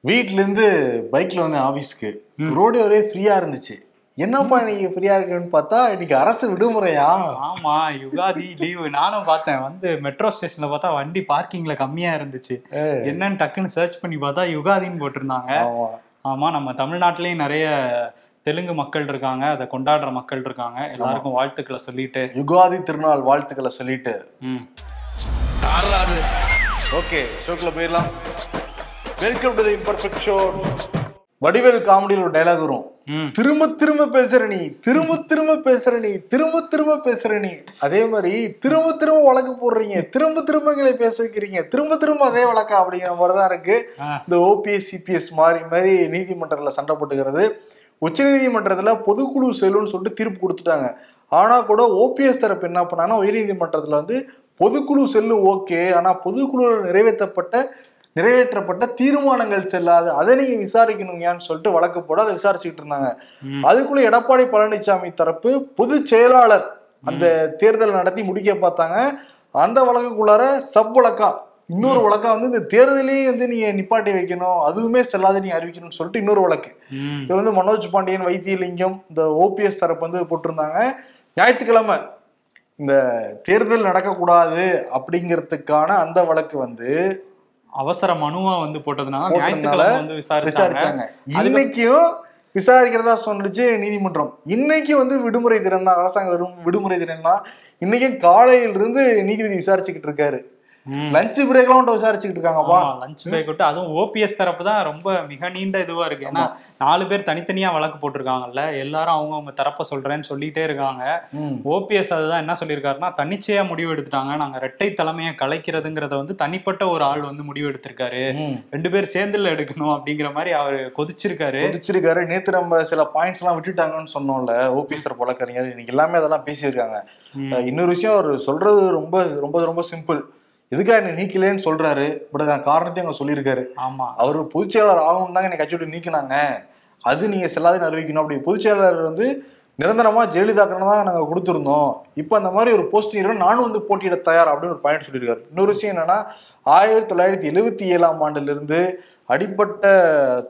வீட்ல இருந்து பைக்ல வந்தேன் ஆபீஸ்க்கு. ரோடு ஒரே ஃப்ரீயா இருந்துச்சு. என்னப்பா இன்னைக்கு ஃப்ரீயா இருக்குன்னு பார்த்தா இன்னைக்கு அரசு விடுமுறையா? ஆமா யுகாதி லீவு. நானும் பார்த்தேன். வந்து மெட்ரோ ஸ்டேஷன்ல பார்த்தா வண்டி பார்க்கிங்ல கம்மியா இருந்துச்சு. என்னன்னு டக்குன்னு சர்ச் பண்ணி பார்த்தா யுகாதின்னு போட்டிருந்தாங்க. ஆமா. நம்ம தமிழ்நாட்டிலயும் நிறைய தெலுங்கு மக்கள் இருக்காங்க. அதை கொண்டாடுற மக்கள் இருக்காங்க. எல்லாருக்கும் வாழ்த்துக்களை சொல்லிட்டு. யுகாதி திருநாள் வாழ்த்துக்களை சொல்லிட்டு. ம். ஓகே ஷோக்குள்ள போயிடலாம். Welcome to the imperfect show Vadivel காமெடியில் ஒரு டைலாக் வரும். திரும்ப திரும்ப பேசுற நீ திரும்ப திரும்ப பேசுற நீ திரும்ப திரும்ப பேசுற நீ. அதே மாதிரி திரும்ப திரும்ப வழக்கு போடுறீங்க திரும்ப திரும்ப எங்களை பேச வைக்கிறீங்க திரும்ப திரும்ப அதே வழக்கா அப்படிங்கிற மாதிரி தான் இருக்கு. இந்த ஓபிஎஸ் சிபிஎஸ் மாதிரி மாதிரி நீதிமன்றத்தில் சண்டை போட்டுக்கிறது. உச்சநீதிமன்றத்துல பொதுக்குழு செல்லுன்னு சொல்லிட்டு தீர்ப்பு கொடுத்துட்டாங்க. ஆனா கூட ஓபிஎஸ் தரப்பு என்ன பண்ணாங்கன்னா உயர்நீதிமன்றத்துல வந்து பொதுக்குழு செல்லு ஓகே. ஆனா பொதுக்குழுவில் நிறைவேற்றப்பட்ட நிறைவேற்றப்பட்ட தீர்மானங்கள் செல்லாது. அதை நீங்க விசாரிக்கணுங்கன்னு சொல்லிட்டு வழக்கு போட அதை விசாரிச்சுக்கிட்டு இருந்தாங்க. அதுக்குள்ள எடப்பாடி பழனிசாமி தரப்பு பொதுச் செயலாளர் அந்த தேர்தல் நடத்தி முடிக்க பார்த்தாங்க. அந்த வழக்குக்குள்ளார சப் வழக்கா இன்னொரு வழக்கா வந்து இந்த தேர்தலையும் வந்து நீங்க நிப்பாட்டி வைக்கணும். அதுவுமே செல்லாத நீங்க அறிவிக்கணும்னு சொல்லிட்டு இன்னொரு வழக்கு. இது வந்து மனோஜ் பாண்டியன் வைத்தியலிங்கம் இந்த ஓபிஎஸ் தரப்பு வந்து போட்டிருந்தாங்க. ஞாயிற்றுக்கிழமை இந்த தேர்தல் நடக்கக்கூடாது அப்படிங்கிறதுக்கான அந்த வழக்கு வந்து அவசர மனுவா வந்து போட்டதுனால ஞாயிற்றுக்கிழமை வந்து விசாரிச்சாங்க. இன்னைக்கும் விசாரிக்கிறதா சொல்லிச்சு நீதிமன்றம். இன்னைக்கு வந்து விடுமுறை தினம் தான் அரசாங்க விடும்- விடுமுறை தினம் தான். இன்னைக்கும் காலையிலிருந்து நீதிபதி விசாரிச்சுக்கிட்டு இருக்காரு. லஞ்ச் பிரேக்லாம் விட்டு விசாரிச்சுக்கிட்டு இருக்காங்கப்பா லஞ்ச் பிரேக் விட்டு அதுவும் ஓபிஎஸ் தரப்பு தான் ரொம்ப மிக நீண்ட இதுவா இருக்கு. ஏன்னா நாலு பேர் தனித்தனியா வழக்கு போட்டிருக்காங்கல்ல எல்லாரும் அவங்கவங்க தரப்ப சொல்றேன்னு சொல்லிட்டே இருக்காங்க. ஓபிஎஸ் அதுதான் என்ன சொல்லியிருக்காருன்னா தன்னிச்சையா முடிவு எடுத்துட்டாங்க. நாங்க ரெட்டை தலைமையை கலைக்கிறதுங்கிறத வந்து தனிப்பட்ட ஒரு ஆள் வந்து முடிவு எடுத்திருக்காரு. ரெண்டு பேர் சேர்ந்துல எடுக்கணும் அப்படிங்கிற மாதிரி அவர் கொதிச்சிருக்காரு. கொதிச்சிருக்காரு. நேத்து நம்ம சில பாயிண்ட்ஸ் எல்லாம் விட்டுட்டாங்கன்னு சொன்னோம்ல ஓபிஎஸ் வழக்கறிஞர் இன்னைக்கு எல்லாமே அதெல்லாம் பேசியிருக்காங்க. இன்னொரு விஷயம் அவர் சொல்றது ரொம்ப ரொம்ப ரொம்ப சிம்பிள் எதுக்கா என்ன நீக்கலேன்னு சொல்றாரு. பட் நான் காரணத்தையும் அங்க சொல்லியிருக்காரு. ஆமா. அவர் பொதுச் செயலாளர் தாங்க என்னை கட்சி விட்டு நீக்கினாங்க. அது நீங்க செல்லாதுன்னு அறிவிக்கணும் அப்படி பொதுச் செயலாளர் வந்து நிரந்தரமா ஜெயலலிதாக்கணும் தான் நாங்க கொடுத்துருந்தோம். இப்போ அந்த மாதிரி ஒரு போஸ்டிங் நானும் வந்து போட்டியிட தயார் அப்படின்னு ஒரு பாயிண்ட் சொல்லியிருக்காரு. இன்னொரு விஷயம் என்னன்னா ஆயிரத்தி தொள்ளாயிரத்தி எழுவத்தி ஏழாம் ஆண்டுல இருந்து அடிப்பட்ட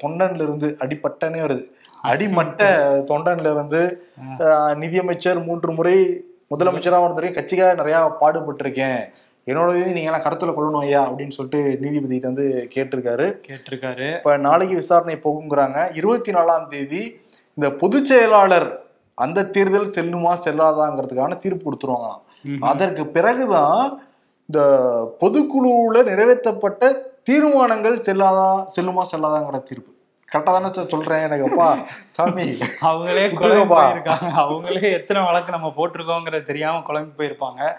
தொண்டன்ல இருந்து அடிப்பட்டனே வருது. அடிமட்ட தொண்டன்ல இருந்து நிதியமைச்சர் மூன்று முறை முதலமைச்சராக இருந்திருக்கேன் கட்சிக்காக நிறைய பாடுபட்டிருக்கேன். என்னோட இது நீங்க எல்லாம் கருத்துல கொள்ளணும் ஐயா அப்படின்னு சொல்லிட்டு நீதிபதிகிட்ட வந்து கேட்டிருக்காரு. கேட்டிருக்காரு. இப்ப நாளைக்கு விசாரணை போகுங்கிறாங்க. இருபத்தி நாலாம் தேதி இந்த பொதுச் செயலாளர் அந்த தேர்தல் செல்லுமா செல்லாதாங்கிறதுக்கான தீர்ப்பு கொடுத்துருவாங்களாம். அதற்கு பிறகுதான் இந்த பொதுக்குழுவுல நிறைவேற்றப்பட்ட தீர்மானங்கள் செல்லாதா செல்லுமா செல்லாதாங்கிற தீர்ப்பு. கரெக்டா தானே சொல்றேன் எனக்கு அப்பா. சாமி. அவங்களே குழம்பி. போயிருக்காங்க. அவங்களே எத்தனை வழக்கு நம்ம போட்டிருக்கோங்கிறது தெரியாம குழம்பி போயிருப்பாங்க.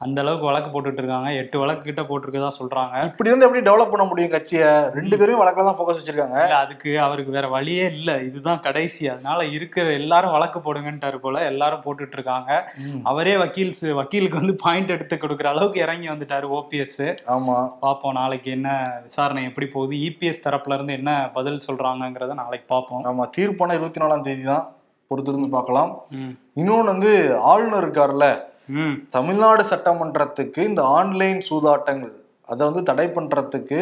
அந்த அளவுக்கு வழக்கு போட்டுட்டு இருக்காங்க எட்டு வழக்கு கிட்ட போட்டிருக்கதா சொல்றாங்க. இப்படி இருந்து எப்படி டெவலப் பண்ண முடியும் கட்சியை? ரெண்டு பேரும் வழக்கில் தான் ஃபோக்கஸ் வச்சிருக்காங்க. அதுக்கு அவருக்கு வேற வழியே இல்ல. இதுதான் கடைசி. அதனால இருக்கிற எல்லாரும் வழக்கு போடுங்கன்ட்டாரு போல எல்லாரும் போட்டுட்டு இருக்காங்க. அவரே வக்கீல் வக்கீலுக்கு வந்து பாயிண்ட் எடுத்து கொடுக்குற அளவுக்கு இறங்கி வந்துட்டாரு ஓபிஎஸ் ஆமா. பார்ப்போம் நாளைக்கு என்ன விசாரணை எப்படி போகுது இபிஎஸ் தரப்புல இருந்து என்ன பதில் சொல்றாங்கங்கிறத நாளைக்கு பார்ப்போம் ஆமா தீர்ப்பான இருபத்தி நாலாம் தேதி தான் பொறுத்திருந்து பார்க்கலாம். ம். இன்னொன்னு வந்து ஆளுநர் இருக்கார்ல தமிழ்நாடு சட்டமன்றத்துக்கு இந்த ஆன்லைன் சூதாட்டங்கள் அதை வந்து தடை பண்றதுக்கு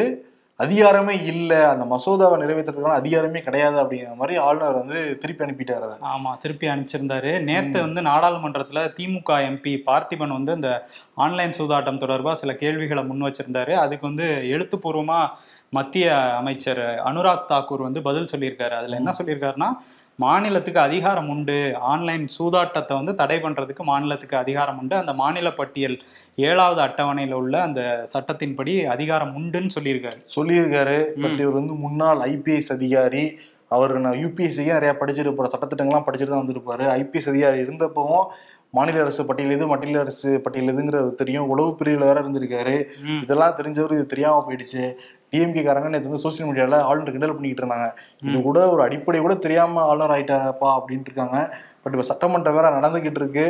அதிகாரமே இல்லை. அந்த மசோதாவை நிறைவேற்றுறதுக்கான அதிகாரமே கிடையாது அப்படிங்கிற மாதிரி ஆளுநர் வந்து திருப்பி அனுப்பிட்டாரு அதை. ஆமா திருப்பி அனுப்பிச்சிருந்தாரு. நேத்து வந்து நாடாளுமன்றத்துல திமுக எம்பி பார்த்திபன் வந்து இந்த ஆன்லைன் சூதாட்டம் தொடர்பா சில கேள்விகளை முன் வச்சிருந்தாரு. அதுக்கு வந்து எழுத்துப்பூர்வமா மத்திய அமைச்சர் அனுராக் தாக்கூர் வந்து பதில் சொல்லியிருக்காரு. அதுல என்ன சொல்லியிருக்காருன்னா மாநிலத்துக்கு அதிகாரம் உண்டு. ஆன்லைன் சூதாட்டத்தை வந்து தடை பண்றதுக்கு மாநிலத்துக்கு அதிகாரம் உண்டு. அந்த மாநில பட்டியல் ஏழாவது அட்டவணையில உள்ள அந்த சட்டத்தின்படி அதிகாரம் உண்டுன்னு சொல்லியிருக்காரு. சொல்லியிருக்காரு. பட் இவர் வந்து முன்னாள் ஐபிஎஸ் அதிகாரி. அவர் நான் யூபிஎஸ்சிக்கே நிறைய படிச்சிருப்பார் சட்டத்திட்டங்கள்லாம் படிச்சுட்டு தான் வந்திருப்பாரு. ஐபிஎஸ் அதிகாரி இருந்தப்பவும் மாநில அரசு பட்டியல் எது மத்திய அரசு பட்டியல் எதுங்கிறது தெரியும். உளவு பிரிவில் வேற இருந்திருக்காரு. இதெல்லாம் தெரிஞ்சவர் இது தெரியாம போயிடுச்சு. டிஎம்கே காரங்க நேற்று வந்து சோசியல் மீடியால ஆளுநர் கிண்டல் பண்ணிக்கிட்டு இருந்தாங்க. இது கூட ஒரு அடிப்படை கூட தெரியாம ஆளுநர் ஆயிட்டாரப்பா அப்படின்ட்டு இருக்காங்க. பட் இப்ப சட்டமன்றம் வேற நடந்துகிட்டு இருக்கு.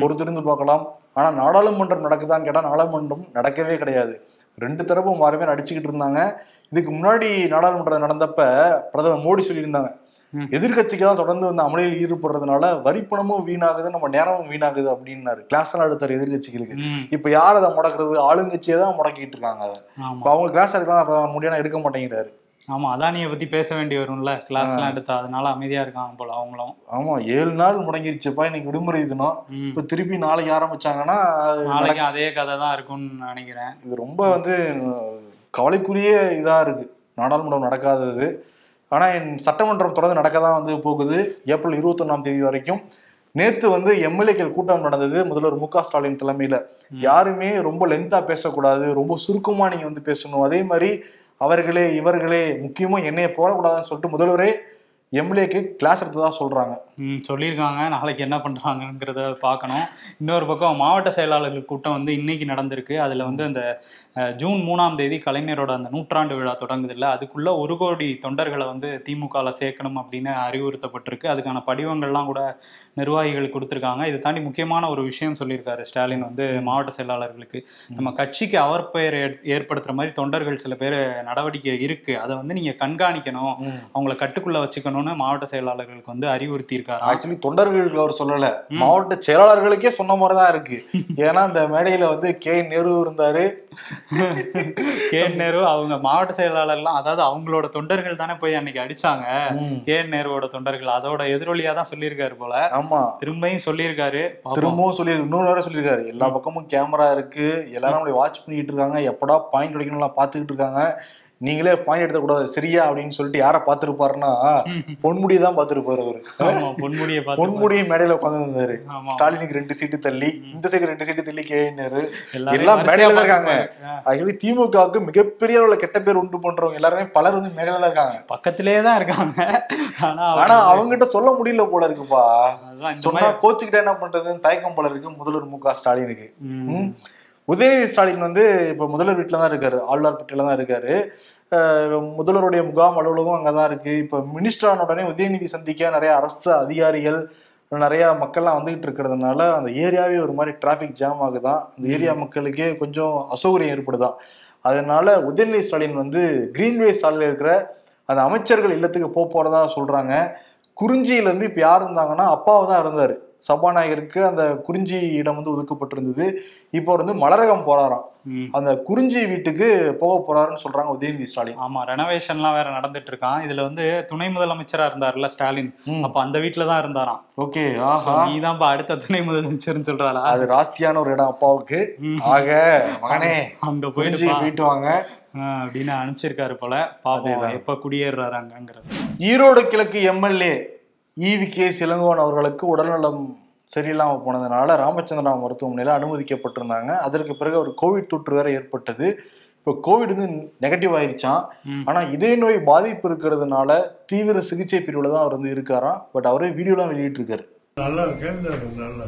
பொறுத்திருந்து பார்க்கலாம். ஆனா நாடாளுமன்றம் நடக்குதான்னு கேட்டா நாடாளுமன்றம் நடக்கவே கிடையாது. ரெண்டு தரப்பும் மாறி மாறி அடிச்சுக்கிட்டு இருந்தாங்க. இதுக்கு முன்னாடி நாடாளுமன்றம் நடந்தப்ப பிரதமர் மோடி சொல்லியிருந்தாங்க. எதிர்கட்சிக்கு தான் தொடர்ந்து வந்து அமளியில் ஈடுபடுறதுனால வரிப்பணமும் வீணாகுது நம்ம நேரமும் வீணாகுது அப்படின்னாரு. கிளாஸ் எல்லாம் எடுத்தாரு எதிர்கட்சிகளுக்கு. இப்ப யார் அதை முடக்கிறது? ஆளுங்கட்சியை தான் முடக்கிட்டு இருக்காங்க அதை. அவங்க கிளாஸ் எடுக்கலாம் முடியாது எடுக்க மாட்டேங்கிறாரு. ஆமா அதானியை பத்தி பேச வேண்டி வரும்ல கிளாஸ்லாம் எடுத்தா அதனால அமைதியா இருக்காங்க போல அவங்களும். ஆமா ஏழு நாள் முடங்கிருச்சுப்பா இன்னைக்கு விடுமுறை தினம். இப்ப திருப்பி நாளைக்கு ஆரம்பிச்சாங்கன்னா நாளைக்கு அதே கதை தான் இருக்கும்னு நினைக்கிறேன். இது ரொம்ப வந்து கவலைக்குரிய இதா இருக்கு. நாடாளுமன்றம் நடக்காதது. ஆனா என் சட்டமன்றம் தொடர்ந்து நடக்க தான் வந்து போகுது. ஏப்ரல் இருபத்தொன்னாம் தேதி வரைக்கும். நேத்து வந்து எம்எல்ஏக்கள் கூட்டம் நடந்தது. முதல்வர் மு க ஸ்டாலின் தலைமையில. யாருமே ரொம்ப லென்த்தா பேசக்கூடாது. ரொம்ப சுருக்கமா நீங்க வந்து பேசணும். அதே மாதிரி அவர்களே இவர்களே முக்கியமா என்னைய போடக்கூடாதுன்னு சொல்லிட்டு முதல்வரே எம்எல்ஏக்கு கிளாஸ் எடுத்ததா சொல்றாங்க. ம் சொல்லியிருக்காங்க. நாளைக்கு என்ன பண்றாங்கங்கிறத பார்க்கணும். இன்னொரு பக்கம் மாவட்ட செயலாளர்கள் கூட்டம் வந்து இன்னைக்கு நடந்திருக்கு. அதுல வந்து அந்த ஜூன் மூணாம் தேதி கலைஞரோட அந்த நூற்றாண்டு விழா தொடங்குது இல்ல அதுக்குள்ள ஒரு கோடி தொண்டர்களை வந்து திமுகல சேர்க்கணும் அப்படின்னு அறிவுறுத்தப்பட்டிருக்கு. அதுக்கான படிவங்கள்லாம் கூட நிர்வாகிகள் கொடுத்துருக்காங்க. இதை தாண்டி முக்கியமான ஒரு விஷயம் சொல்லியிருக்காரு ஸ்டாலின் வந்து மாவட்ட செயலாளர்களுக்கு. நம்ம கட்சிக்கு அவர் பெயர் ஏற்- ஏற்படுத்துற மாதிரி தொண்டர்கள் சில பேர் நடவடிக்கை இருக்கு. அதை வந்து நீங்க கண்காணிக்கணும். அவங்கள கட்டுக்குள்ள வச்சுக்கணும்னு மாவட்ட செயலாளர்களுக்கு வந்து அறிவுறுத்தி இருக்காரு ஆக்சுவலி தொண்டர்களுக்கு அவர் சொல்லல. மாவட்ட செயலாளர்களுக்கே சொன்ன மாதிரி தான் இருக்கு. ஏன்னா இந்த மேடையில வந்து கே. நேரு இருந்தாரு. கே. நேரு அவங்க மாவட்ட செயலாளர்லாம் அதாவது அவங்களோட தொண்டர்கள் தானே போய் அன்னைக்கு அடிச்சாங்க. கே. நேருவோட தொண்டர்கள். அதோட எதிரொலியா தான் சொல்லியிருக்காரு போல. ஆமா. திரும்பியும் சொல்லியிருக்காரு. திரும்பவும் சொல்லி இன்னொரு வேற சொல்லியிருக்காரு. எல்லா பக்கமும் கேமரா இருக்கு. எல்லாரும் வாட்ச் பண்ணிட்டு இருக்காங்க. எப்படா பாயிண்ட் அடிக்கணும்லாம் பார்த்துக்கிட்டு இருக்காங்க. நீங்களே பாயிண்ட் எடுத்த கூடாது சரியா அப்படின்னு சொல்லிட்டு யாரை பார்த்திருப்பாருன்னா பொன்முடியை தான் பார்த்திருப்பாரு அவரு. பொன்முடியை பொன்முடியை மேடையில ஆமா. ஸ்டாலினுக்கு ரெண்டு சீட்டு தள்ளி இந்த சைடு ரெண்டு சீட்டு தள்ளி கேனாரு எல்லாம் மேடையில தான் இருக்காங்க. ஆக்சுவலி திமுகவுக்கு மிகப்பெரிய அளவுல கெட்ட பேர் உண்டு பண்றவங்க எல்லாருமே பலர் வந்து மேடையில தான் இருக்காங்க. பக்கத்திலேயே தான் இருக்காங்க. ஆனா அவங்ககிட்ட சொல்ல முடியல போல இருக்குப்பா. சொன்னா கோச்சுக்கிட்ட என்ன பண்றதுன்னு தயக்கம் போல இருக்கு முதல்வர் மு க ஸ்டாலினுக்கு. உதயநிதி ஸ்டாலின் வந்து இப்ப முதல்வர் வீட்டுல தான் இருக்காரு. ஆழ்வார்பேட்டையில தான் இருக்காரு. முதல்வருடைய முகாம் அலுவலகம் அங்கதான் இருக்கு. இப்ப மினிஸ்டரான உடனே உதயநிதி சந்திக்க நிறைய அரசு அதிகாரிகள் நிறைய மக்கள்லாம் வந்துகிட்டு இருக்கிறதுனால அந்த ஏரியாவே ஒரு மாதிரி டிராஃபிக் ஜாம் ஆகுதான். அந்த ஏரியா மக்களுக்கே கொஞ்சம் அசௌகரியம் ஏற்படுதான். அதனால உதயநிதி ஸ்டாலின் வந்து கிரீன்வே சாலையில் இருக்கிற அந்த அமைச்சர்கள் இல்லத்துக்கு போக போறதா சொல்றாங்க. குறிஞ்சியில இருந்து இப்ப யார் இருந்தாங்கன்னா அப்பாவை தான் இருந்தாரு. சபாநாயகருக்கு அந்த குறிஞ்சி இடம் வந்து ஒதுக்கப்பட்டிருந்தது. இப்போ வந்து மலரகம் போறாராம். அந்த குறிஞ்சி வீட்டுக்கு போக போறாருன்னு சொல்றாங்க உதயநிதி ஸ்டாலின். ஆமா ரெனோவேஷன்லாம் வேற நடந்துட்டு இருக்கான் இதுல வந்து துணை முதலமைச்சரா இருந்தாருல ஸ்டாலின். அப்ப அந்த வீட்டுல தான் இருந்தாராம். ஓகே ஆஹா. நீதான்ப்பா அடுத்த துணை முதலமைச்சர்னு சொல்றாளா? அது ராசியான ஒரு இடம் அப்பாவுக்கு. ஆக மகனே அங்க குறிஞ்சி போயிட்டு வாங்க. அப்படின்னு அனுப்பிச்சிருக்காரு போல. பாப்போம். எப்ப குடியேறாரு அங்கங்கிறது. ஈரோடு கிழக்கு எம்எல்ஏ ஈவி கே சிலங்கோன் அவர்களுக்கு உடல்நலம் சரியில்லாம போனதுனால ராமச்சந்திரா மருத்துவமனையில அனுமதிக்கப்பட்டிருந்தாங்க. அதற்கு பிறகு அவர் கோவிட் தொற்று வேற ஏற்பட்டது. இப்போ கோவிட் வந்து நெகட்டிவ் ஆயிருச்சான் ம். ஆனா இதய நோய் பாதிப்பு இருக்கிறதுனால தீவிர சிகிச்சை பிரிவுல தான் அவர் வந்து இருக்காராம். பட் அவரே வீடியோலாம் வெளியிட்டு இருக்காரு நல்லா இருக்கேன் நல்லா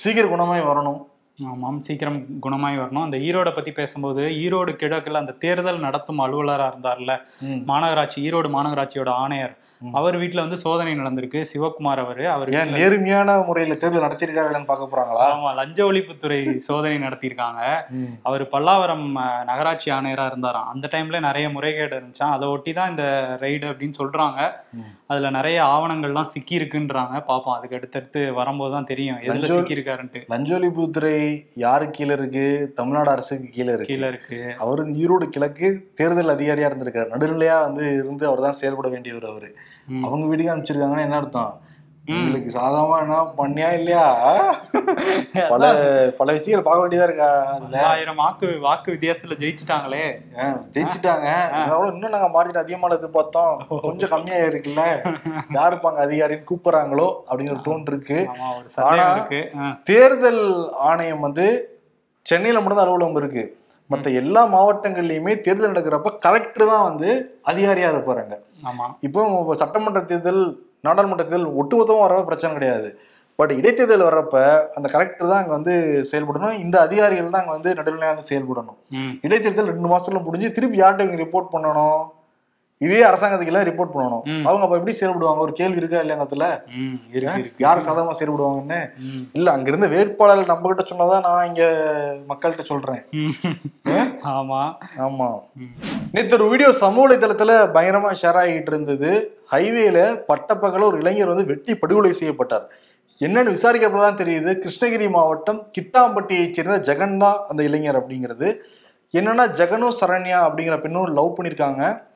சீக்கிரம் குணமாய் வரணும். ஆமாம் சீக்கிரம் குணமாய் வரணும் அந்த ஈரோட பத்தி பேசும்போது ஈரோடு கிழக்குல அந்த தேர்தல் நடத்தும் அலுவலரா இருந்தார்ல. மாநகராட்சி ஈரோடு மாநகராட்சியோட ஆணையர் அவர் வீட்டுல வந்து சோதனை நடந்திருக்கு. சிவகுமார் அவரு அவர் நேர்மையான முறையில தேர்தல் நடத்திருக்காரு இல்லைன்னு பார்க்க போறாங்களா? ஆமா லஞ்ச ஒழிப்புத்துறை சோதனை நடத்தியிருக்காங்க. அவர் பல்லாவரம் நகராட்சி ஆணையரா இருந்தாராம். அந்த டைம்ல நிறைய முறைகேடு இருந்துச்சாம் அதை ஒட்டி தான் இந்த ரைடு அப்படின்னு சொல்றாங்க. அதுல நிறைய ஆவணங்கள்லாம் சிக்கி இருக்குன்றாங்க பாப்போம் அதுக்கு அடுத்தடுத்து வரும்போது தான் தெரியும். எதுல சிக்கி இருக்காருன்ட்டு லஞ்ச ஒழிப்புத்துறை யாரு கீழே இருக்கு? தமிழ்நாடு அரசுக்கு கீழே இருக்கு. கீழே இருக்கு. அவர் ஈரோடு கிழக்கு தேர்தல் அதிகாரியா இருந்திருக்காரு. நடுநிலையா வந்து இருந்து அவர் தான் செயல்பட வேண்டியவர் அவரு. அவங்க வீட்டுக்கு அனுப்பிச்சிருக்காங்கன்னா என்ன அர்த்தம்? உங்களுக்கு சாதாரணமா என்ன பண்ணியா இல்லையா? பல பல விஷயங்கள் பார்க்க வேண்டியதா இருக்கா அதுல? ஆயிரம் வாக்கு வாக்கு வித்தியாசத்துல ஜெயிச்சுட்டாங்களே. ஜெயிச்சிட்டாங்க. அதோட இன்னும் நாங்க மார்ஜின் அதிகமா எதிர்பார்த்தோம். கொஞ்சம் கம்மியா இருக்குல்ல யாருப்பாங்க அதிகாரின்னு கூப்பிடுறாங்களோ அப்படிங்கிற ஒரு டோன் இருக்கு. ஆனா-. தேர்தல் ஆணையம் வந்து சென்னையில மட்டும்தான் அலுவலகம் இருக்கு. மத்த எல்லா மாவட்டங்கள்லயுமே தேர்தல் நடக்கிறப்ப கலெக்டர் தான் வந்து அதிகாரியா இருப்பாருங்க. ஆமா. இப்போ சட்டமன்ற தேர்தல் நாடாளுமன்ற தேர்தல் ஒட்டுமொத்தமா வரப்ப பிரச்சனை கிடையாது. பட் இடைத்தேர்தல் வர்றப்ப அந்த கலெக்டர் தான் அங்க வந்து செயல்படணும். இந்த அதிகாரிகள் தான் அங்க வந்து நடுநிலையா வந்து செயல்படணும். இடைத்தேர்தல் ரெண்டு மாசத்துல முடிஞ்சு திருப்பி யார்கிட்ட இவங்க ரிப்போர்ட் பண்ணணும்? இதே அரசாங்கத்துக்கு எல்லாம் ரிப்போர்ட் பண்ணணும். அவங்க அப்ப எப்படி செயல்படுவாங்க? ஒரு கேள்வி இருக்கா இல்லையா அந்த இடத்துல? யார் சாதகமா செயல்படுவாங்கன்னு. இல்ல அங்க இருந்த வேட்பாளர்கள் நம்ம கிட்ட சொன்னதான் நான் இங்க மக்கள்கிட்ட சொல்றேன். ஆமா. ஆமா. நேத்து ஒரு வீடியோ சமூக வலைதளத்துல பயங்கரமா ஷேர் ஆகிட்டு இருந்தது. ஹைவேல பட்டப்பகல ஒரு இளைஞர் வந்து வெட்டி படுகொலை செய்யப்பட்டார். என்னன்னு விசாரிக்கிறப்பதான் தெரியுது. கிருஷ்ணகிரி மாவட்டம் கிட்டாம்பட்டியைச் சேர்ந்த ஜெகன் தான் அந்த இளைஞர் அப்படிங்கிறது. என்னன்னா ஜெகனும் சரண்யா அப்படிங்கிற பெண்ணும் லவ் பண்ணியிருக்காங்க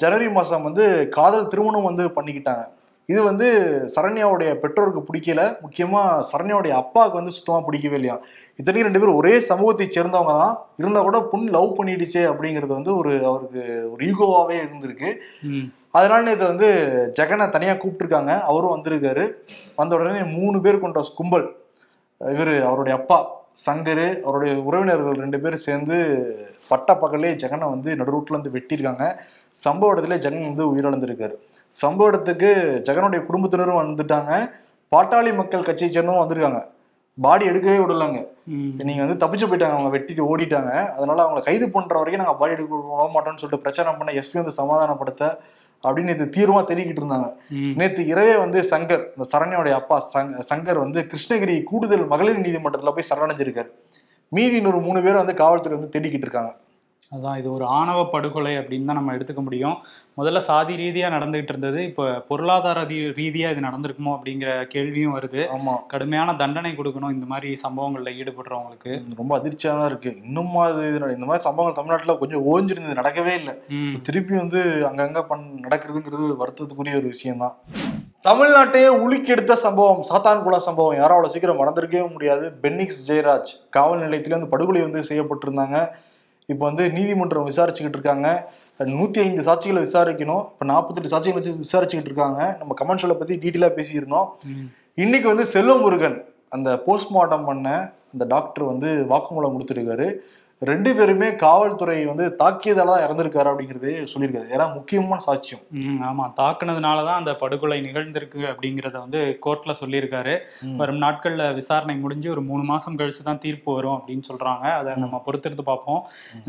ஜனவரி மாதம் வந்து காதல் திருமணம் வந்து பண்ணிக்கிட்டாங்க. இது வந்து சரண்யாவுடைய பெற்றோருக்கு பிடிக்கல. முக்கியமாக சரண்யாவுடைய அப்பாவுக்கு வந்து சுத்தமாக பிடிக்கவே இல்லையா இத்தனைக்கும் ரெண்டு பேரும் ஒரே சமூகத்தை சேர்ந்தவங்க தான் இருந்தால் கூட பொண்ணு லவ் பண்ணிடுச்சே அப்படிங்கிறது வந்து ஒரு அவருக்கு ஒரு ஈகோவாகவே இருந்திருக்கு. அதனால நேற்று வந்து ஜெகனை தனியாக கூப்பிட்டுருக்காங்க. அவரும் வந்திருக்காரு. வந்த உடனே மூணு பேர் கொண்ட கும்பல் இவர் அவருடைய அப்பா சங்கர் அவருடைய உறவினர்கள் ரெண்டு பேரும் சேர்ந்து பட்ட பகலே ஜெகனை வந்து நடுரோட்டில் இருந்து வெட்டியிருக்காங்க. சம்பவ இடத்துல ஜெகன் வந்து உயிரிழந்திருக்காரு. சம்பவ இடத்துக்கு ஜெகனுடைய குடும்பத்தினரும் வந்துட்டாங்க. பாட்டாளி மக்கள் கட்சியை சேர்ந்தவங்க வந்திருக்காங்க. பாடி எடுக்கவே விடலாங்க. நீங்க வந்து தப்பிச்சு போயிட்டாங்க. அவங்க வெட்டிட்டு ஓடிட்டாங்க. அதனால அவங்களை கைது பண்ற வரைக்கும் நாங்க பாடி எடுக்க விட மாட்டோம்னு சொல்லிட்டு பிரச்சனை பண்ண எஸ்பி வந்து சமாதானப்படுத்த அப்படின்னு நேற்று தீர்வமா தேடிக்கிட்டு இருந்தாங்க. நேற்று இரவே வந்து சங்கர் இந்த சரண்யாவுடைய அப்பா சங் சங்கர் வந்து கிருஷ்ணகிரி கூடுதல் மகளிர் நீதிமன்றத்துல போய் சரணடைஞ்சிருக்காரு. மீதி இன்னொரு மூணு பேர் வந்து காவல்துறை வந்து தேடிக்கிட்டு இருக்காங்க. அதான் இது ஒரு ஆணவ படுகொலை அப்படின்னு தான் நம்ம எடுத்துக்க முடியும். முதல்ல சாதி ரீதியா நடந்துகிட்டு இருந்தது. இப்போ பொருளாதார ரீ- ரீதியா இது நடந்திருக்குமோ அப்படிங்கிற கேள்வியும் வருது. ஆமா. கடுமையான தண்டனை கொடுக்கணும் இந்த மாதிரி சம்பவங்கள்ல ஈடுபடுறவங்களுக்கு. ரொம்ப அதிர்ச்சியா தான் இருக்கு. இன்னும் அது இந்த மாதிரி சம்பவங்கள் தமிழ்நாட்டுல கொஞ்சம் ஓஞ்சிருந்தது நடக்கவே இல்லை. திருப்பி வந்து அங்கங்க பண் நடக்கிறதுங்கிறது வருத்தத்துக்குரிய ஒரு விஷயம்தான் தமிழ்நாட்டையே உலுக்கெடுத்த சம்பவம் சாத்தான்குளம் சம்பவம் யாரும் அவ்வளோ சீக்கிரம் மறந்திருக்கவே முடியாது. பென்னிக்ஸ் ஜெயராஜ் காவல் நிலையத்திலே வந்து படுகொலை வந்து செய்யப்பட்டிருந்தாங்க. இப்போ வந்து நீதிமன்றம் விசாரிச்சுக்கிட்டு இருக்காங்க. நூற்றி ஐந்து சாட்சிகளை விசாரிக்கணும். இப்போ நாற்பத்தெட்டு சாட்சிகளை வச்சு விசாரிச்சுக்கிட்டு இருக்காங்க. நம்ம கமெண்ட் ஷோல பற்றி டீட்டெயிலாக பேசியிருந்தோம். இன்னைக்கு வந்து செல்வமுருகன் அந்த போஸ்ட்மார்ட்டம் பண்ண அந்த டாக்டர் வந்து வாக்குமூலம் கொடுத்துருக்காரு. ரெண்டு பேருமே காவல்துறை வந்து தாக்கியதால தான் இறந்திருக்காரு அப்படிங்கிறது சொல்லியிருக்காரு. ஏன்னா முக்கியமான சாட்சியம். ஆமா. தாக்குனதுனால தான் அந்த படுகொலை நிகழ்ந்திருக்கு அப்படிங்கிறத வந்து கோர்ட்ல சொல்லியிருக்காரு. வரும் நாட்கள்ல விசாரணை முடிஞ்சு ஒரு மூணு மாசம் கழிச்சு தான் தீர்ப்பு வரும் அப்படின்னு சொல்றாங்க. அதை நம்ம பொறுத்திருந்து பார்ப்போம்.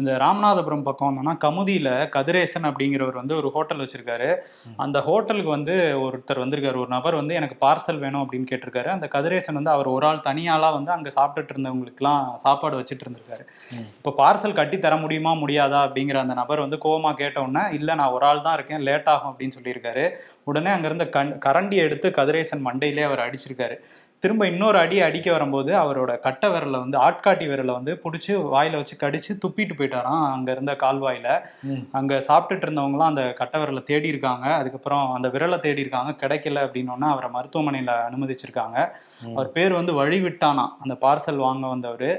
இந்த ராமநாதபுரம் பக்கம் வந்தோம்னா கமுதியில கதிரேசன் அப்படிங்கிறவர் வந்து ஒரு ஹோட்டல் வச்சிருக்காரு. அந்த ஹோட்டலுக்கு வந்து ஒருத்தர் வந்திருக்காரு. ஒரு நபர் வந்து எனக்கு பார்சல் வேணும் அப்படின்னு கேட்டிருக்காரு. அந்த கதிரேசன் வந்து அவர் ஒரு ஆள் தனியாளா வந்து அங்க சாப்பிட்டுட்டு இருந்தவங்களுக்குலாம் சாப்பாடு வச்சுட்டு இருந்திருக்காரு. இப்போ பார்சல் கட்டி தர முடியுமா முடியாதா அப்படிங்கிற அந்த நபர் வந்து கோவமா கேட்ட உடனே இல்லை நான் ஒரு ஆள் தான் இருக்கேன் லேட் ஆகும் அப்படின்னு சொல்லியிருக்காரு. உடனே அங்கிருந்த கண் கரண்டி எடுத்து கதிரேசன் மண்டையிலே அவர் அடிச்சிருக்காரு. திரும்ப இன்னொரு அடி அடிக்க வரும்போது அவரோட கட்டை விரலை வந்து ஆட்காட்டி விரலை வந்து பிடிச்சி வாயில வச்சு கடிச்சு துப்பிட்டு போயிட்டாராம் அங்க இருந்த கால்வாயில. அங்க சாப்பிட்டுட்டு இருந்தவங்களாம் அந்த கட்டை விரலை தேடி இருக்காங்க. அதுக்கப்புறம் அந்த விரலை தேடி இருக்காங்க கிடைக்கல அப்படின்னோடனே அவரை மருத்துவமனையில அனுமதிச்சிருக்காங்க. அவர் பேர் வந்து வழி விட்டானா அந்த பார்சல் வாங்க வந்தவர்.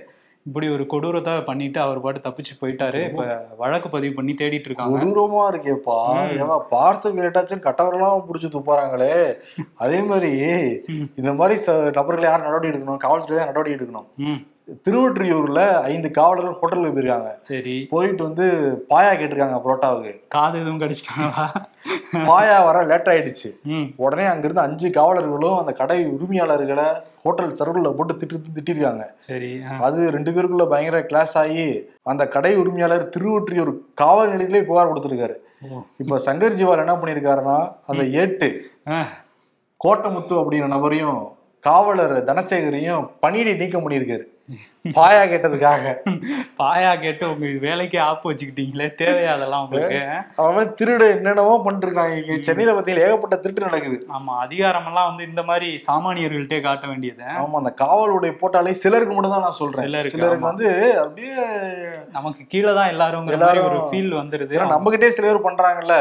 இப்படி ஒரு கொடூரத்தை பண்ணிட்டு அவர் பாட்டு தப்பிச்சு போயிட்டாரு. இப்ப வழக்கு பதிவு பண்ணி தேடிட்டு இருக்காங்க. கொடூரமா இருக்கேப்பா. ஏவா பார்சல் லேட்டாச்சும் கட்டவரெல்லாம் பிடிச்சி துப்பாராங்களே அதே மாதிரி. இந்த மாதிரி நபர்களை யார் நடவடிக்கை எடுக்கணும் காவல்துறை தான் நடவடிக்கை எடுக்கணும். திருவொற்றியூர்ல ஐந்து காவலர்கள் ஹோட்டலுக்கு போயிருக்காங்க. சரி. போயிட்டு வந்து பாயா கேட்டிருக்காங்க புரோட்டாவுக்கு. காது எதுவும் கடிச்சிட்டாங்களா? பாயா வர லேட் ஆயிடுச்சு உடனே அங்கிருந்து அஞ்சு காவலர்களும் அந்த கடை உரிமையாளர்களை ஹோட்டல் சர்வரில் போட்டு திட்டு திட்டிருக்காங்க சரி. அது ரெண்டு பேருக்குள்ள பயங்கர கிளாஸ் ஆகி அந்த கடை உரிமையாளர் திருவொற்றியூர் காவல் நிலையத்திலே புகார் கொடுத்துருக்காரு. இப்ப சங்கர் ஜிவால் என்ன பண்ணியிருக்காருன்னா அந்த ஏட்டு. கோட்டமுத்து அப்படிங்கிற நபரையும் காவலர் தனசேகரையும் பணியிடை நீக்கம் பண்ணியிருக்காரு பாயா கேட்டதுக்காக. பாயா கேட்டு உங்க வேலைக்கே ஆப்பு வச்சுக்கிட்டீங்களே தேவையா அதெல்லாம் உங்களுக்கு? அவன் திருட என்னென்னமோ பண்ணிட்டு இருக்காங்க இங்க சென்னையில பார்த்தீங்கன்னா ஏகப்பட்ட திருட்டு நடக்குது. ஆமா அதிகாரமெல்லாம் வந்து இந்த மாதிரி சாமானியர்கள்ட்டே காட்ட வேண்டியது. ஆமா அந்த காவலுடைய போட்டாலே சிலருக்கு மட்டும் தான் நான் சொல்றேன். சிலருக்கு, சிலருக்கு. வந்து அப்படியே நமக்கு கீழே தான் எல்லாருங்கிற மாதிரி ஒரு ஃபீல் வந்துருது. ஏன்னா நம்ம கிட்டே சில பேர் பண்றாங்கல்ல.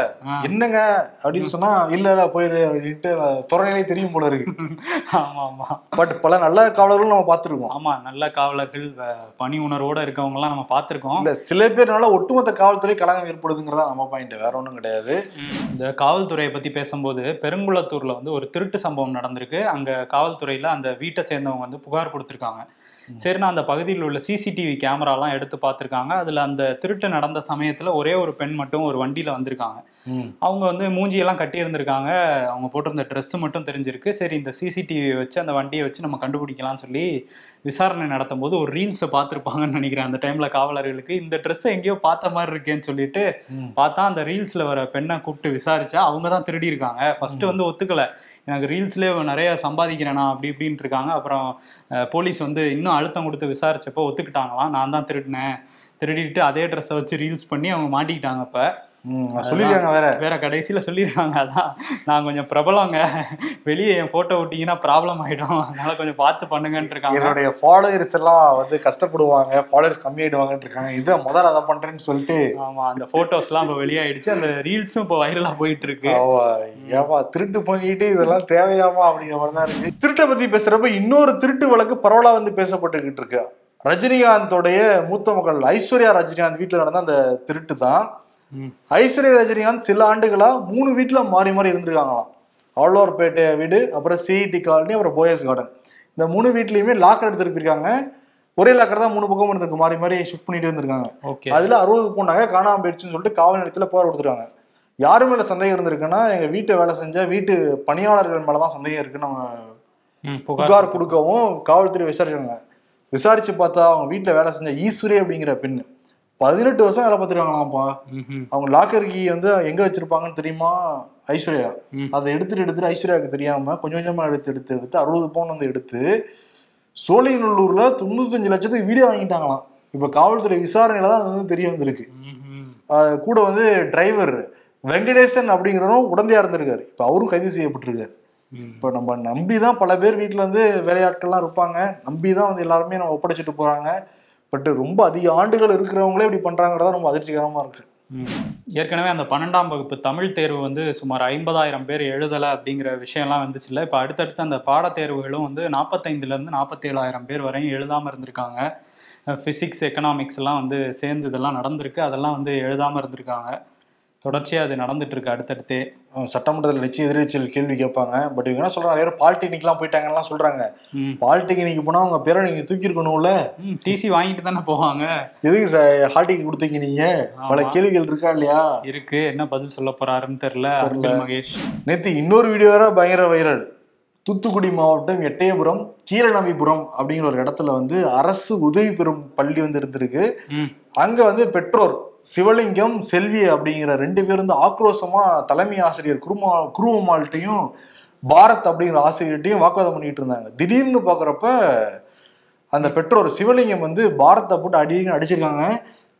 என்னங்க அப்படின்னு சொன்னா இல்ல இல்ல போயிரு அப்படின்ட்டு துறையிலே தெரியும் போல இருக்கு. ஆமா ஆமா. பட் பல நல்ல காவலர்களும் நம்ம பார்த்திருக்கோம். ஆமா நல்ல காவலர்கள் பணி உணர்வோட இருக்கவங்க எல்லாம் நம்ம பார்த்திருக்கோம். இல்ல சில பேர்னால ஒட்டுமொத்த காவல்துறை கலகம் ஏற்படுதுங்கிறதா நம்ம பாயிண்ட் வேற ஒண்ணும் கிடையாது. இந்த காவல்துறையை பத்தி பேசும்போது பெருங்குளத்தூர்ல வந்து ஒரு திருட்டு சம்பவம் நடந்திருக்கு. அங்க காவல்துறையில அந்த வீட்டை சேர்ந்தவங்க வந்து புகார் கொடுத்திருக்காங்க. சரினா அந்த பகுதியில் உள்ள சிசிடிவி கேமராலாம் எடுத்து பார்த்திருக்காங்க. அதுல அந்த திருட்டு நடந்த சமயத்துல ஒரே ஒரு பெண் மட்டும் ஒரு வண்டியில வந்திருக்காங்க. அவங்க வந்து மூஞ்சியெல்லாம் கட்டி இருந்திருக்காங்க அவங்க போட்டிருந்த Dress மட்டும் தெரிஞ்சிருக்கு. சரி இந்த சிசிடிவி வச்சு அந்த வண்டியை வச்சு நம்ம கண்டுபிடிக்கலாம்னு சொல்லி விசாரணை நடத்தும் போது ஒரு ரீல்ஸை பார்த்துருப்பாங்கன்னு நினைக்கிறேன். அந்த டைம்ல காவலர்களுக்கு இந்த ட்ரெஸ்ஸை எங்கேயோ பார்த்த மாதிரி இருக்கேன்னு சொல்லிட்டு. பார்த்தா அந்த ரீல்ஸ்ல வர பெண்ணை கூப்பிட்டு விசாரிச்சா அவங்க தான் திருடி இருக்காங்க ஃபர்ஸ்ட் வந்து ஒத்துக்கல. எனக்கு ரீல்ஸ்லேயே நிறைய சம்பாதிக்கிறேனா அப்படி இப்படின்ட்டு இருக்காங்க. அப்புறம் போலீஸ் வந்து இன்னும் அழுத்தம் கொடுத்து விசாரிச்சப்போ ஒத்துக்கிட்டாங்களாம். நான் தான் திருடினேன். திருடிட்டு அதே ட்ரெஸ்ஸை வச்சு ரீல்ஸ் பண்ணி அவங்க மாட்டிக்கிட்டாங்க இப்போ சொல்லிருக்காங்க வேற. வேற கடைசியில சொல்லிருக்காங்க அதான். நான் கொஞ்சம் பிரபலங்க. வெளியே என் போட்டோ விட்டீங்கன்னா ப்ராப்ளம் ஆயிடும். அதனால கொஞ்சம் பார்த்து பண்ணுங்கன்னு இருக்காங்க. என்னுடைய ஃபாலோயர்ஸ் எல்லாம் வந்து கஷ்டப்படுவாங்க. ஃபாலோவர்ஸ் கம்மியாயிடுவாங்கன்னு இருக்காங்க. இதை முதல்ல அதை பண்றேன்னு சொல்லிட்டு ஆமா அந்த போட்டோஸ் எல்லாம் இப்ப வெளியாயிடுச்சு. அந்த ரீல்ஸும் இப்போ வைரலா போயிட்டு இருக்கு ஏவா திருட்டு பண்ணிட்டு இதெல்லாம் தேவையாமா அப்படிங்கிற மாதிரி தான் இருக்கு. திருட்டை பத்தி பேசுறப்ப இன்னொரு திருட்டு வழக்கு பரவலா வந்து பேசப்பட்டுக்கிட்டு இருக்கு. ரஜினிகாந்தோடைய மூத்த மகள் ஐஸ்வர்யா ரஜினிகாந்த் வீட்டுல நடந்த அந்த திருட்டு தான். ஐஸ்வர்யா ரஜினிகாந்த் சில ஆண்டுகளா மூணு வீட்டுல மாறி மாறி இருந்திருக்காங்களாம். ஆழ்வார்பேட்டை வீடு அப்புறம் சிஇடி காலனி அப்புறம் போயஸ் கார்டன் இந்த மூணு வீட்லயுமே லாக்கர் எடுத்துட்டு போயிருக்காங்க. ஒரே லாக்கர் தான் மூணு பக்கம் இருந்திருக்கு. மாறி மாறி ஷிஃப்ட் பண்ணிட்டு இருந்திருக்காங்க. ஓகே அதுல அறுபது போனாங்க காணாம போயிடுச்சுன்னு சொல்லிட்டு காவல் நிலையத்துல புகார் கொடுத்துருக்காங்க. யாரு மேல சந்தேகம் இருந்திருக்குன்னா எங்க வீட்டை வேலை செஞ்ச வீட்டு பணியாளர்கள் மேலதான் சந்தேகம் இருக்குன்னு அவங்க புகார் கொடுக்கவும் காவல்துறை விசாரிச்சாங்க விசாரிச்சு பார்த்தா அவங்க வீட்டுல வேலை செஞ்ச ஈஸ்வரி அப்படிங்கிற பெண்ணு. பதினெட்டு வருஷம் வேலை பார்த்துருக்காங்களாம்ப்பா. அவங்க லாக்கர் கீ வந்து எங்க வச்சிருப்பாங்கன்னு தெரியுமா? ஐஸ்வர்யா. அதை எடுத்துட்டு எடுத்துட்டு ஐஸ்வர்யாவுக்கு தெரியாம கொஞ்சம் கொஞ்சமா எடுத்து எடுத்து எடுத்து அறுபது பவுன் வந்து எடுத்து சோழிங்கநல்லூர்ல தொண்ணூத்தஞ்சு லட்சத்துக்கு வீடியோ வாங்கிட்டாங்களாம். இப்ப காவல்துறை விசாரணையில தான் அது வந்து தெரிய வந்திருக்கு. கூட வந்து டிரைவர் வெங்கடேசன் அப்படிங்கிறவரும் உடந்தையா இருந்திருக்காரு. இப்ப அவரும் கைது செய்யப்பட்டிருக்காரு. இப்ப நம்ம நம்பி தான் பல பேர் வீட்டுல வந்து வேலையாட்கள்லாம் இருப்பாங்க. நம்பி தான் வந்து எல்லாருமே நம்ம ஒப்படைச்சிட்டு போறாங்க. பட் ரொம்ப அதிக ஆண்டுகள் இருக்கிறவங்களே இப்படி பண்றாங்கிறதா ரொம்ப அதிர்ச்சிகரமா இருக்கு. ஏற்கனவே அந்த பன்னெண்டாம் வகுப்பு தமிழ் தேர்வு வந்து சுமார் ஐம்பதாயிரம் பேர் எழுதலை அப்படிங்கிற விஷயம்லாம் வந்துச்சுல்ல. இப்போ அடுத்தடுத்து அந்த பாடத்தேர்வுகளும் வந்து நாற்பத்தைந்துலேருந்து நாற்பத்தேழாயிரம் பேர் வரையும் எழுதாமல் இருந்திருக்காங்க. ஃபிசிக்ஸ் எக்கனாமிக்ஸ் எல்லாம் வந்து சேர்ந்து இதெல்லாம் நடந்திருக்கு. அதெல்லாம் வந்து எழுதாமல் இருந்திருக்காங்க. தொடர்ச்சியாக அது நடந்துட்டு இருக்கு அடுத்தடுத்தே சட்டமன்றத்தில் நிச்சய எதிர்கட்சிகள் கேள்வி கேட்பாங்க. பட் இவங்க என்ன சொல்றாங்க? நிறைய பாலிடெக்னிக்லாம் போயிட்டாங்கலாம் சொல்றாங்க. பாலிடெக்னிக் போனா அவங்க பேரை நீங்க தூக்கி இருக்கணும்ல ம் டிசி வாங்கிட்டு தானே போவாங்க. எதுக்கு சார் ஹால் டிக்கெட் கொடுத்தீங்க நீங்க? பல. கேள்விகள் இருக்கா இல்லையா? இருக்கு. என்ன பதில் சொல்ல போறாருன்னு தெரியல. மகேஷ். நேத்து இன்னொரு வீடியோ வேற பயங்கர வைரல். தூத்துக்குடி மாவட்டம் எட்டயபுரம் கீழநம்பிபுரம் அப்படிங்கிற ஒரு இடத்துல வந்து அரசு உதவி பெறும் பள்ளி வந்து இருந்திருக்கு. அங்க வந்து பெற்றோர் சிவலிங்கம் செல்வி அப்படிங்கிற ரெண்டு பேர் வந்து ஆக்ரோஷமா தலைமை ஆசிரியர் குருமா குருவம்மாள்கிட்டையும் பாரத் அப்படிங்கிற ஆசிரியர்கிட்டையும் வாக்குவாதம் பண்ணிட்டு இருந்தாங்க. திடீர்னு பாக்குறப்ப அந்த பெற்றோர் சிவலிங்கம் வந்து பாரத்தை போட்டு அடின்னு அடிச்சிருக்காங்க.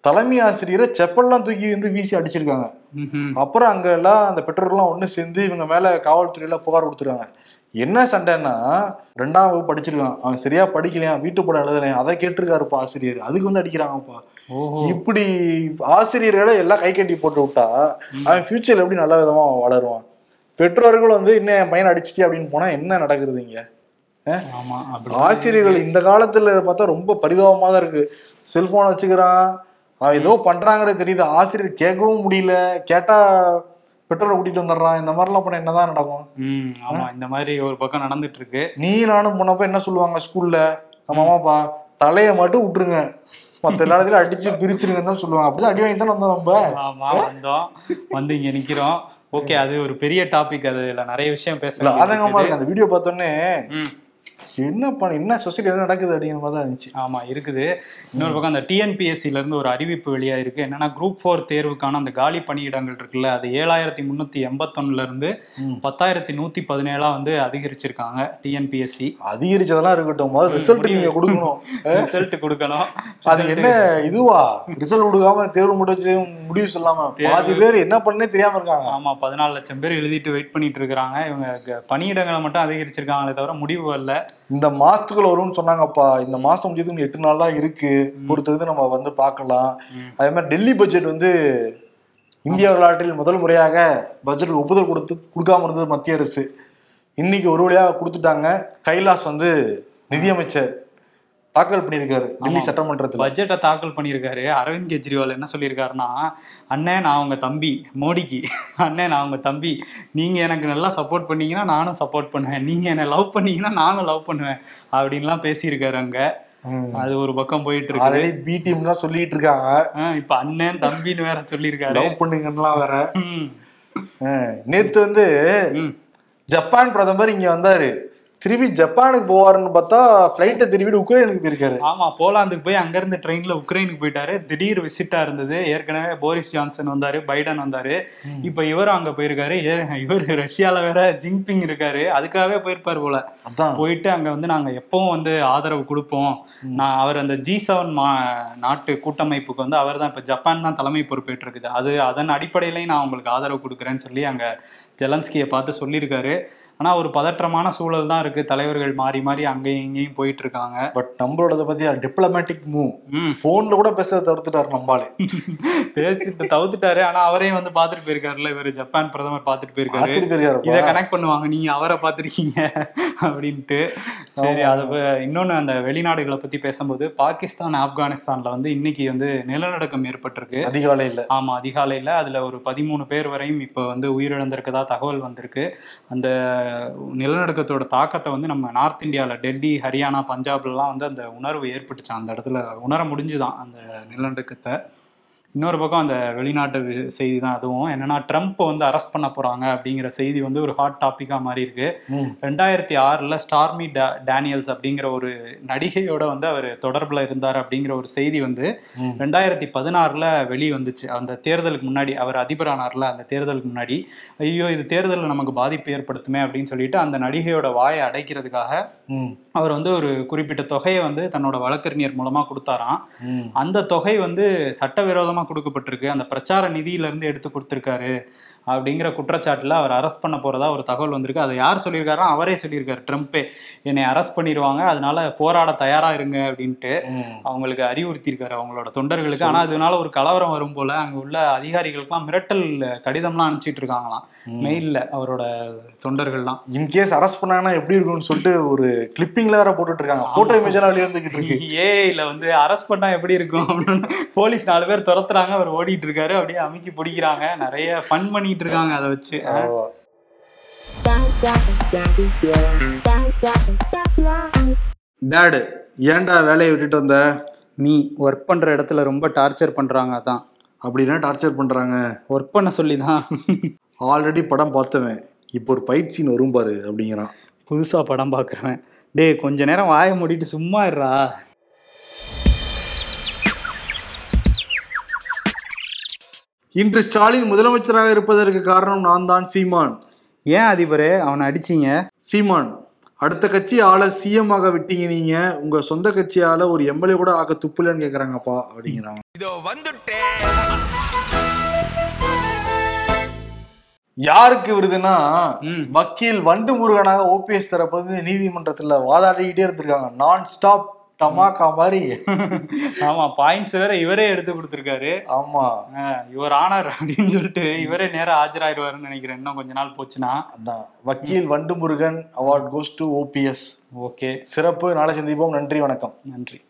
தலைமை ஆசிரியரை செப்பல்லாம் தூக்கி வந்து வீசி அடிச்சிருக்காங்க. அப்புறம் அங்க எல்லாம் அந்த பெற்றோர்லாம் ஒண்ணு சேர்ந்து இவங்க மேல காவல்துறையில புகார் கொடுத்துருக்காங்க. என்ன சண்டைன்னா ரெண்டாம் வகுப்பு படிச்சிருக்கான். அவன் சரியா படிக்கலையா வீட்டு படம் எழுதலையா அதை கேட்டிருக்காருப்பா ஆசிரியர். அதுக்கு வந்து அடிக்கிறாங்கப்பா. இப்படி ஆசிரியர்களை எல்லாம் கை கட்டி போட்டு விட்டா அவன் ஃபியூச்சர்ல எப்படி நல்ல விதமா வளருவான்? பெற்றோர்கள் வந்து இன்னும் என் பையனை அடிச்சிட்டே அப்படின்னு போனா என்ன நடக்குது இங்க? ஆசிரியர்கள் இந்த காலத்துல பார்த்தா ரொம்ப பரிதாபமா தான் இருக்கு. செல்போன் வச்சுக்கிறான். அவன் ஏதோ பண்றாங்கிறது தெரியுது. ஆசிரியர் கேட்கவும் முடியல. கேட்டா பெற்றோரை கூட்டிட்டு வந்துடுறான். இந்த மாதிரிலாம் பண்ண என்னதான் நடக்கும்? ம் ஆமா இந்த மாதிரி ஒரு பக்கம் நடந்துட்டு இருக்கு நீ நானும் போனப்ப என்ன சொல்லுவாங்க ஸ்கூல்ல அம்மாப்பா தலையை மட்டும் விட்டுருங்க. மத்த எல்லா இடத்துலயும் அடிச்சு பிரிச்சிருங்கன்னு தான் சொல்லுவாங்க. அப்படிதான் அடி வாங்கி தானே வந்தோம் நம்ம. ஆமா வந்தோம். வந்து இங்க நிக்கிறோம். ஓகே அது ஒரு பெரிய டாபிக் அதுல நிறைய விஷயம் பேச இல்ல வேண்டியது ஆதங்கமா இருக்குது. இருக்கு அந்த வீடியோ பார்த்தோன்னே என்ன பண்ண என்ன சொசைட்டி என்ன நடக்குது அப்படிங்கிற மாதிரி தான் இருந்துச்சு. ஆமா இருக்குது. இன்னொரு பக்கம் அந்த டிஎன்பிஎஸ்சில இருந்து ஒரு அறிவிப்பு வெளியா இருக்கு என்னன்னா குரூப் ஃபோர் தேர்வுக்கான அந்த காலி பணியிடங்கள் இருக்குல்ல அது ஏழாயிரத்தி முன்னூத்தி எண்பத்தொன்னுல இருந்து ம். பத்தாயிரத்தி நூத்தி பதினேழா வந்து அதிகரிச்சிருக்காங்க டிஎன்பிஎஸ்சி அதிகரிச்சதெல்லாம் இருக்கட்டும். முதல்ல ரிசல்ட் நீங்க கொடுக்கணும். ரிசல்ட் கொடுக்கணும். அது என்ன இதுவா? ரிசல்ட் கொடுக்காம தேர்வு முடிச்சு முடிவு சொல்லாம பாதி பேர் என்ன பண்ணே தெரியாம இருக்காங்க. ஆமா பதினாலு லட்சம் பேர் எழுதிட்டு வெயிட் பண்ணிட்டு இருக்காங்க இவங்க பணியிடங்களை மட்டும் அதிகரிச்சிருக்காங்களே தவிர முடிவு வரல. இந்த மாசத்துக்குள்ள வரும்னு சொன்னாங்கப்பா. இந்த மாசம் இன்னும் எட்டு நாள் தான் இருக்கு. பொறுத்தது நம்ம வந்து பார்க்கலாம். அதே மாதிரி டெல்லி பட்ஜெட் வந்து இந்திய வரலாற்றில் முதல் முறையாக பட்ஜெட் ஒப்புதல் கொடுத்து கொடுக்காம இருந்தது மத்திய அரசு. இன்னைக்கு ஒரு வழியாக கொடுத்துட்டாங்க. கைலாஸ் வந்து நிதியமைச்சர். தாக்கல் பண்ணியிருக்காரு டெல்லி. சட்டமன்றத்தில். பட்ஜெட்டை தாக்கல் பண்ணியிருக்காரு. அரவிந்த் கெஜ்ரிவால் என்ன சொல்லியிருக்காருன்னா அண்ணே நான் உங்க தம்பி மோடிக்கு. அண்ணே நான் உங்க தம்பி. நீங்க எனக்கு நல்லா சப்போர்ட் பண்ணீங்கன்னா நானும் சப்போர்ட் பண்ணுவேன். நீங்க என்ன லவ் பண்ணீங்கன்னா நானும் லவ் பண்ணுவேன். அப்படின்லாம் பேசியிருக்காரு அங்க. அது ஒரு பக்கம் போயிட்டு ஆல்ரெடி பி டீம்லாம் சொல்லிட்டு இருக்காங்க இப்ப அண்ணன் தம்பின்னு வேற சொல்லியிருக்காரு. லவ் பண்ணுங்கலாம் வேற. நேத்து வந்து. ஜப்பான் பிரதமர் இங்க வந்தாரு. திருப்பி ஜப்பானுக்கு போவாருன்னு பார்த்தா ஃபிளைட்டை திருப்பிட்டு உக்ரைனுக்கு போயிருக்காரு. ஆமா போலாந்துக்கு போய் அங்கிருந்து ட்ரெயின்ல உக்ரைனுக்கு போயிட்டாரு. திடீர் விசிட்டா இருந்தது. ஏற்கனவே போரிஸ் ஜான்சன் வந்தாரு பைடன் வந்தாரு. இப்ப இவரும் அங்க போயிருக்காரு. இவர் ரஷ்யால வேற ஜிங்பிங் இருக்காரு. அதுக்காகவே போயிருப்பாரு போல. போயிட்டு அங்க வந்து நாங்க எப்பவும் வந்து ஆதரவு கொடுப்போம். நான் அவர் அந்த ஜி செவன் மா நாட்டு கூட்டமைப்புக்கு வந்து அவர் தான் இப்ப ஜப்பான் தான் தலைமை பொறுப்பேற்று இருக்குது அது அதன் அடிப்படையிலையும் நான் உங்களுக்கு ஆதரவு கொடுக்குறேன்னு சொல்லி அங்க ஜெலன்ஸ்கியை பார்த்து சொல்லியிருக்காரு. ஆனா ஒரு பதற்றமான சூழல் தான் இருக்கு. தலைவர்கள் மாறி மாறி அங்கேயும் இங்கேயும் போயிட்டு இருக்காங்க பட் நம்மளோட பத்தி டிப்ளமேட்டிக் மூவ் ம். போன்ல கூட பேச தவிர்த்துட்டாரு நம்மளால பேசிட்டு தவிர்த்துட்டாரு. ஆனா அவரையும் வந்து பாத்துட்டு போயிருக்காருல்ல. இவர் ஜப்பான் பிரதமர் பார்த்துட்டு போயிருக்காரு. இதை கனெக்ட் பண்ணுவாங்க. நீங்க அவரை பார்த்திருக்கீங்க அப்படின்ட்டு. சரி அதை இன்னொன்னு அந்த வெளிநாடுகளை பத்தி பேசும்போது பாகிஸ்தான் ஆப்கானிஸ்தான்ல வந்து இன்னைக்கு வந்து நிலநடுக்கம் ஏற்பட்டிருக்கு. அதிகாலையில. ஆமா அதிகாலையில. அதுல ஒரு பதிமூணு பேர் வரையும் இப்போ வந்து உயிரிழந்திருக்கதா தகவல் வந்திருக்கு. அந்த நிலநடுக்கத்தோட தாக்கத்தை வந்து நம்ம நார்த் இந்தியாவில் டெல்லி ஹரியானா பஞ்சாப்லலாம் வந்து அந்த உணர்வு ஏற்பட்டுச்சு. அந்த இடத்துல உணர முடிஞ்சுதான் அந்த நிலநடுக்கத்தை. இன்னொரு பக்கம் அந்த வெளிநாட்டு செய்தி தான் அதுவும் என்னன்னா ட்ரம்ப் வந்து அரெஸ்ட் பண்ண போறாங்க அப்படிங்கிற செய்தி வந்து ஒரு ஹாட் டாபிக்கா மாறி இருக்கு. ரெண்டாயிரத்தி ஆறுல ஸ்டார்மி டேனியல்ஸ் அப்படிங்கிற ஒரு நடிகையோட வந்து அவர் தொடர்புல இருந்தார் அப்படிங்கிற ஒரு செய்தி வந்து. ரெண்டாயிரத்தி பதினாறுல வெளி வந்துச்சு அந்த தேர்தலுக்கு முன்னாடி அவர் அதிபரானார்ல அந்த தேர்தலுக்கு முன்னாடி ஐயோ இது தேர்தலில் நமக்கு பாதிப்பு ஏற்படுத்துமே அப்படின்னு சொல்லிட்டு அந்த நடிகையோட வாயை அடைக்கிறதுக்காக அவர் வந்து ஒரு குறிப்பிட்ட தொகையை வந்து தன்னோட வழக்கறிஞர் மூலமா கொடுத்தாராம். அந்த தொகை வந்து சட்டவிரோதமா கொடுக்கப்பட்டிருக்கு. அந்த பிரச்சார நிதியிலிருந்து எடுத்து கொடுத்திருக்காரு. அப்படிங்கிற குற்றச்சாட்டுல அவர் அரெஸ்ட் பண்ண போறதா ஒரு தகவல் வந்திருக்கு. அதை யார் சொல்லியிருக்காருன்னா அவரே சொல்லியிருக்காரு ட்ரம்ப்பே. என்னை அரெஸ்ட் பண்ணிடுவாங்க அதனால போராட தயாரா இருங்க அப்படின்ட்டு. அவங்களுக்கு அறிவுறுத்தியிருக்காரு அவங்களோட தொண்டர்களுக்கு. ஆனா அதனால ஒரு கலவரம் வரும் போல அங்க உள்ள அதிகாரிகளுக்கெல்லாம் மிரட்டல் கடிதம்லாம் அனுப்பிச்சிட்டு இருக்காங்களாம். மெயில்ல அவரோட தொண்டர்கள்லாம். இன்கேஸ் அரெஸ்ட் பண்ணாங்கன்னா எப்படி இருக்கும்னு சொல்லிட்டு ஒரு கிளிப்பிங்ல வேற போட்டுட்டு இருக்காங்க. போட்டோ இமேஜ் எல்லாம் வெளியே வந்துகிட்டு இருக்கு. ஏஐல வந்து அரெஸ்ட் பண்ணா எப்படி இருக்கும்? அப்படின்னு போலீஸ் நாலு பேர் துரத்துறாங்க அவர் ஓடிட்டு இருக்காரு அப்படியே அமுக்கி பிடிக்கிறாங்க. நிறைய ஃபன் பண்ணிட்டு இருக்காங்க அதை வச்சு. டேடு ஏன்டா வேலையை விட்டுட்டு வந்த? நீ ஒர்க் பண்ற இடத்துல ரொம்ப டார்ச்சர் பண்றாங்க அதான். அப்படின்னா டார்ச்சர் பண்றாங்க. ஒர்க் பண்ண சொல்லி தான் ஆல்ரெடி படம் பார்த்தவன். இப்போ ஒரு ஃபைட் சீன் வரும் பாரு அப்படிங்கிறான். புதுசா படம் பார்க்குறவன். டேய் கொஞ்ச நேரம் வாயை மூடிட்டு சும்மா இருடா. இன்று ஸ்டாலின் முதலமைச்சராக இருப்பதற்கு காரணம் நான் தான் சீமான். ஏன் அதிபரே? அவனை அடிச்சீங்க. சீமான் அடுத்த கட்சி ஆள சிஎம் ஆக விட்டீங்க நீங்க. உங்க சொந்த கட்சியால ஒரு எம்எல்ஏ கூட ஆக்க துப்புலன்னு கேக்குறாங்கப்பா அப்படிங்கிறாங்க. யாருக்கு விருதுன்னா. வக்கீல் வண்டு முருகனாக ஓபிஎஸ் தரப்பு வந்து நீதிமன்றத்துல வாதாடிக்கிட்டே இருந்திருக்காங்க. நான் ஸ்டாப் டமாக்கா மாதிரி. ஆமா பாயிண்ட்ஸ் வேற இவரே எடுத்து கொடுத்துருக்காரு. ஆமா. இவர் ஆனார் அப்படின்னு சொல்லிட்டு இவரே நேரா ஆஜராயிடுவாருன்னு நினைக்கிறேன். இன்னும் கொஞ்ச நாள் போச்சுன்னா. வக்கீல் Vandu Murugan award goes to OPS okay. சிறப்பு. நாளை சந்திப்போம். நன்றி வணக்கம். நன்றி.